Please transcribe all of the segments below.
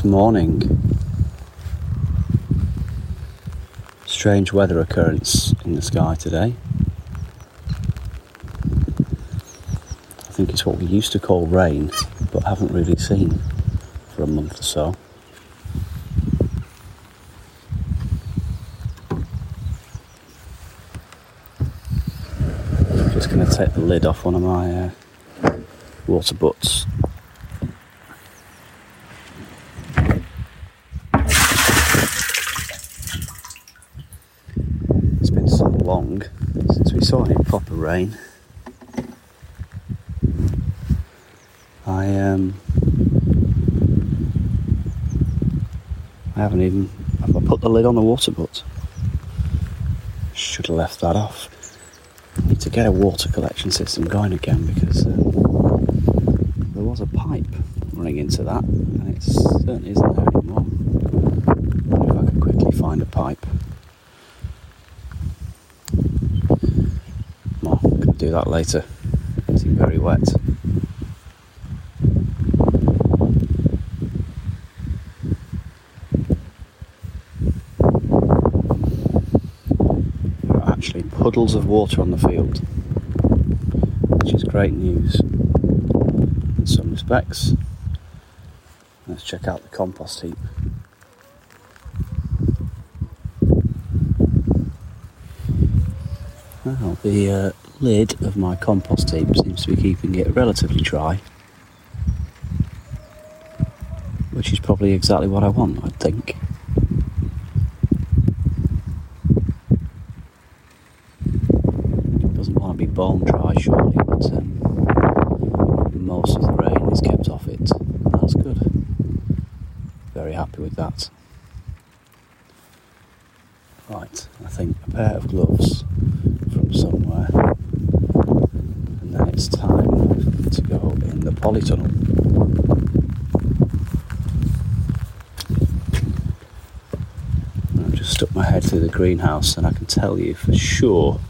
Good morning. Strange weather occurrence in the sky today. I think it's what we used to call rain, but haven't really seen for a month or so. Just going to take the lid off one of my uh, water butts. It's been so long since we saw any proper rain. I um I haven't even I put the lid on the water butt. Should have left that off. Need to get a water collection system going again because um, there was a pipe running into that and it certainly isn't there anymore. Wonder if I could quickly find a pipe. Well, I'm going to do that later. It's very wet. There are actually puddles of water on the field, which is great news in some respects. Let's check out the compost heap. The uh, lid of my compost heap seems to be keeping it relatively dry, which is probably exactly what I want, I think. It Doesn't want to be bone dry, surely, but um, most of the rain is kept off it. That's good. Very happy with that. Right, I think a pair of gloves from somewhere, and then it's time to go in the polytunnel. I've just stuck my head through the greenhouse, and I can tell you for sure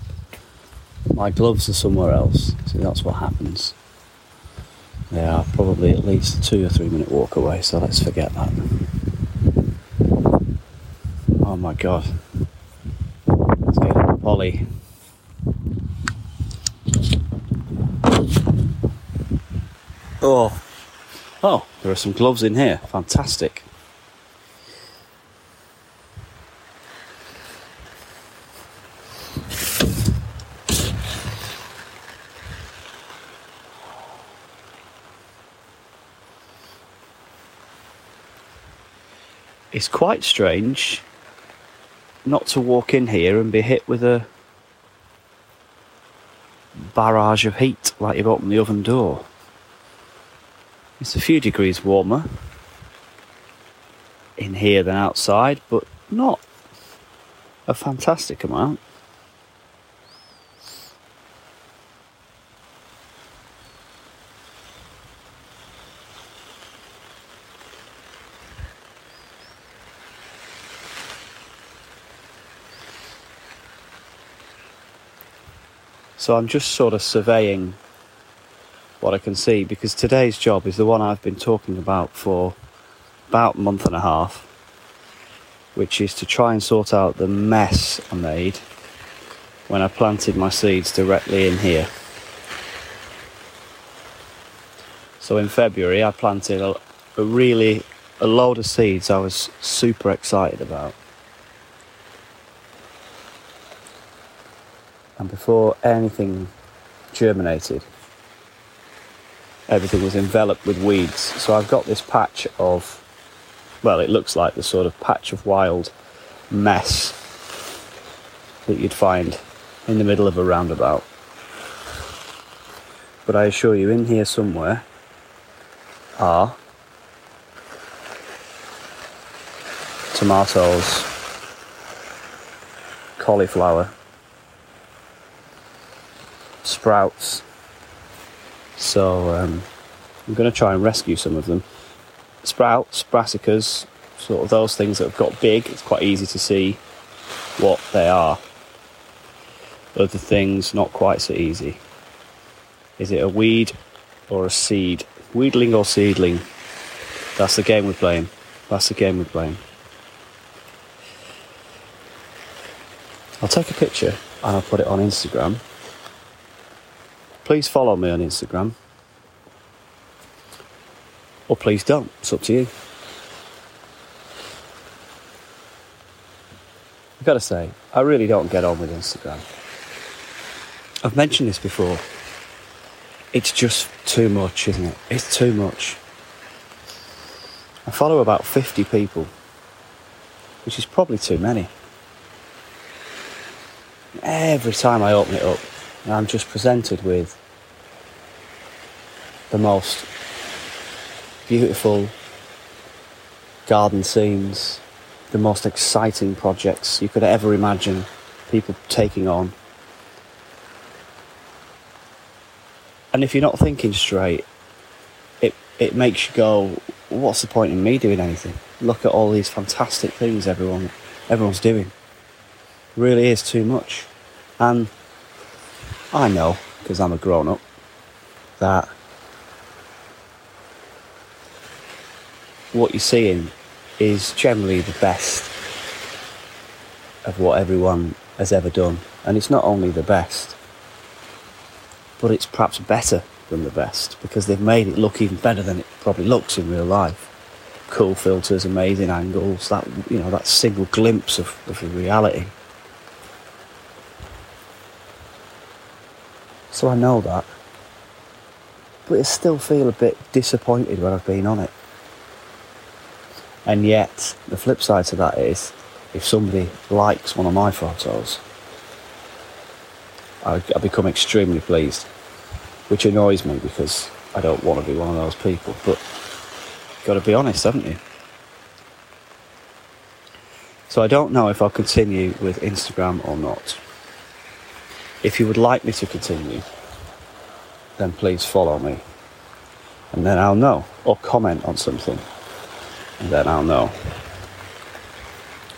my gloves are somewhere else. So that's what happens. They are probably at least a two or three minute walk away, so let's forget that. Oh my god. Let's get in the poly. Oh. Oh, there are some gloves in here. Fantastic. It's quite strange not to walk in here and be hit with a barrage of heat like you've opened the oven door. It's a few degrees warmer in here than outside, but not a fantastic amount. So I'm just sort of surveying what I can see because today's job is the one I've been talking about for about a month and a half, which is to try and sort out the mess I made when I planted my seeds directly in here. So in February, I planted a, a really a load of seeds I was super excited about. and before anything germinated, everything was enveloped with weeds. So I've got this patch of, well, it looks like the sort of patch of wild mess that you'd find in the middle of a roundabout. But I assure you, in here somewhere are tomatoes, cauliflower, sprouts. So um, I'm going to try and rescue some of them. Sprouts, brassicas, sort of those things that have got big. It's quite easy to see what they are. Other things, not quite so easy. Is it a weed or a seed? Weedling or seedling? That's the game we're playing. That's the game we're playing. I'll take a picture and I'll put it on Instagram. Please follow me on Instagram. Or please don't. It's up to you. I've got to say, I really don't get on with Instagram. I've mentioned this before. It's just too much, isn't it? It's too much. I follow about 50 people, which is probably too many. Every time I open it up, I'm just presented with the most beautiful garden scenes, the most exciting projects you could ever imagine people taking on. And if you're not thinking straight, it, it makes you go, what's the point in me doing anything? Look at all these fantastic things everyone everyone's doing. It really is too much. And I know, because I'm a grown up, that what you're seeing is generally the best of what everyone has ever done. And it's not only the best, but it's perhaps better than the best because they've made it look even better than it probably looks in real life. Cool filters, amazing angles, that you know, that single glimpse of, of the reality. So I know that. But I still feel a bit disappointed when I've been on it. And yet, the flip side to that is if somebody likes one of my photos, I, I become extremely pleased, which annoys me because I don't want to be one of those people. But got to be honest, haven't you? So I don't know if I'll continue with Instagram or not. If you would like me to continue, then please follow me. And then I'll know. Or comment on something and then I'll know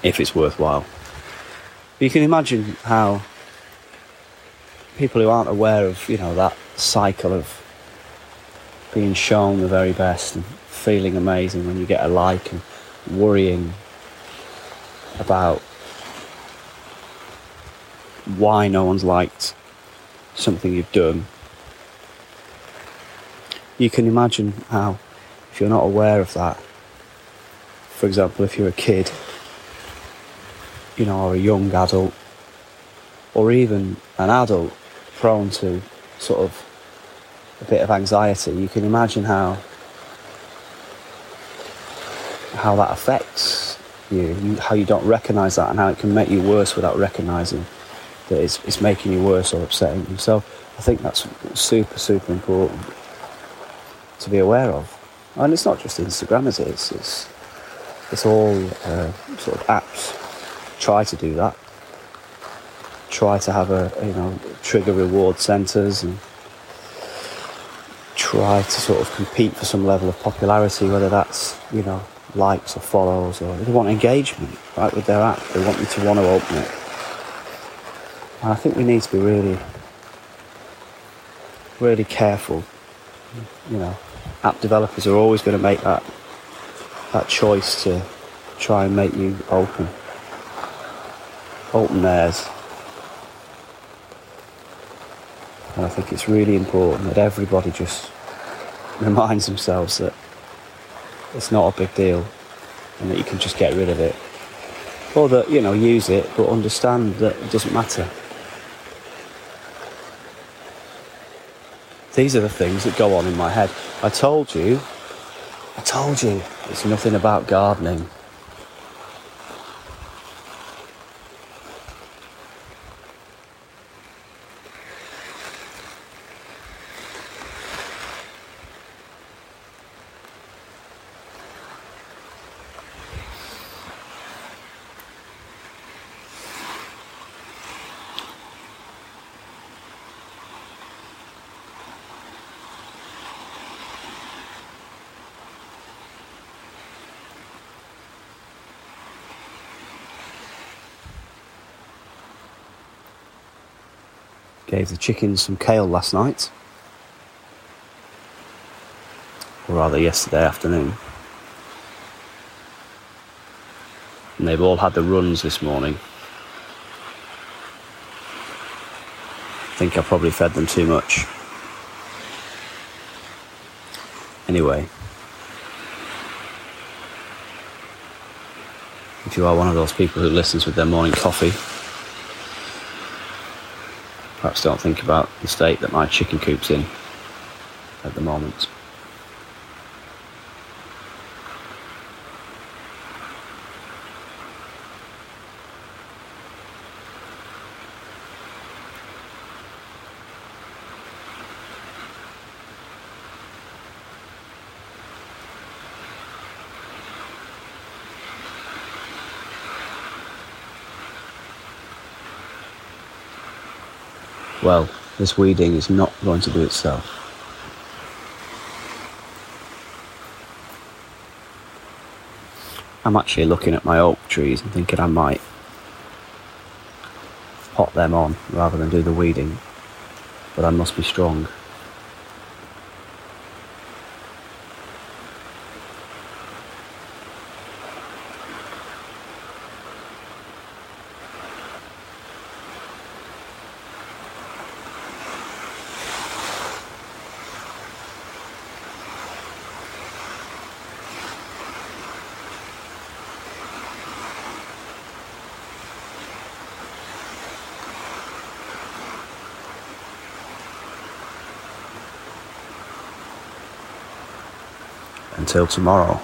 if it's worthwhile. But you can imagine how people who aren't aware of, you know, that cycle of being shown the very best and feeling amazing when you get a like and worrying about why no one's liked something you've done. You can imagine how, if you're not aware of that, for example, if you're a kid, you know, or a young adult, or even an adult prone to sort of a bit of anxiety, you can imagine how how that affects you, how you don't recognise that, and how it can make you worse without recognising that it's, it's making you worse or upsetting you. So I think that's super, super important to be aware of. And it's not just Instagram, is it? It's, it's it's all uh, sort of apps try to do that. Try to have a you know trigger reward centres and try to sort of compete for some level of popularity, whether that's you know likes or follows or they want engagement right with their app. They want you to want to open it. And I think we need to be really, really careful. You know, app developers are always going to make that that choice to try and make you open. Open theirs. And I think it's really important that everybody just reminds themselves that it's not a big deal and that you can just get rid of it. Or that, you know, use it but understand that it doesn't matter. These are the things that go on in my head. I told you I told you, it's nothing about gardening. Gave the chickens some kale last night. Or rather, yesterday afternoon. And they've all had the runs this morning. I think I probably fed them too much. Anyway, if you are one of those people who listens with their morning coffee, perhaps don't think about the state that my chicken coop's in at the moment. Well, this weeding is not going to do itself. I'm actually looking at my oak trees and thinking I might pot them on rather than do the weeding, but I must be strong. Until tomorrow.